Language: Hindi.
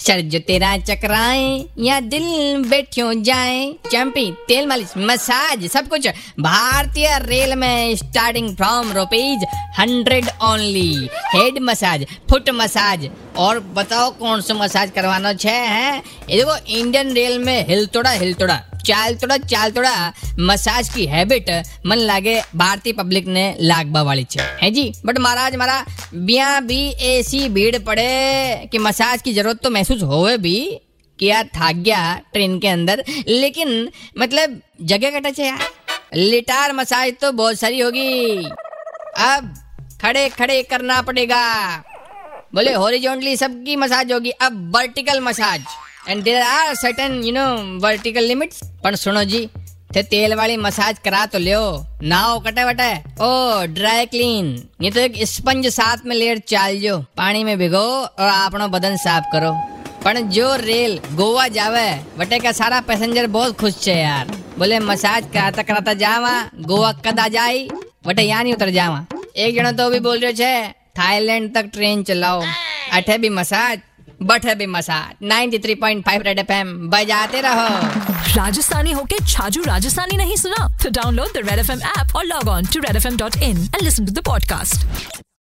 चल जो तेरा चकराए, या दिल बैठियो जाए। चैम्पी तेल मालिश, मसाज, सब कुछ। भारतीय रेल में starting from rupees hundred only head massage foot massage और बताओ कौन सा मसाज करवाना छे, है? ये देखो इंडियन रेल में हिलतोड़ा हिलतोड़ा। चाल तोड़ा चाल तोड़ा। मसाज की हैबिट मन लागे भारतीय पब्लिक ने लागबा वाली छे है जी? बट महाराज, मारा, बिया भी ऐसी भीड़ पड़े कि मसाज की ज़रूरत तो महसूस होवे भी कि यार थक गया ट्रेन के अंदर। लेकिन मतलब जगह कटा है यार। लिटार मसाज तो बहुत सारी होगी। अब खड़े खड़े करना पड़ेगा। बोले हॉरिजॉन्टली सबकी मसाज होगी। अब vertical massage. And there are certain you know vertical limits पर सुनो जी थे तेल वाली मसाज करा तो लियो। नाव कटे वटे ओ ड्राई क्लीन ये तो एक स्पंज साथ में लेर चाल जो। पानी में भिगो और अपनो बदन साफ़ करो। पर जो रेल गोवा जावे, वटे का सारा पैसेंजर बहुत खुश छे यार। बोले, मसाज कराता कराता जावा, गोवा कद जाई, वटे यहाँ नहीं उतर जावा। एक जनो तो भी बोल रहे छे, थाईलैंड तक ट्रेन चलाओ। अठे भी मसाज। बठे मसाज 93.5 रेड एफ़ एम बजाते रहो। राजस्थानी होके छाजू राजस्थानी नहीं सुना? तो download the Red F M app और log on to Red F M dot in and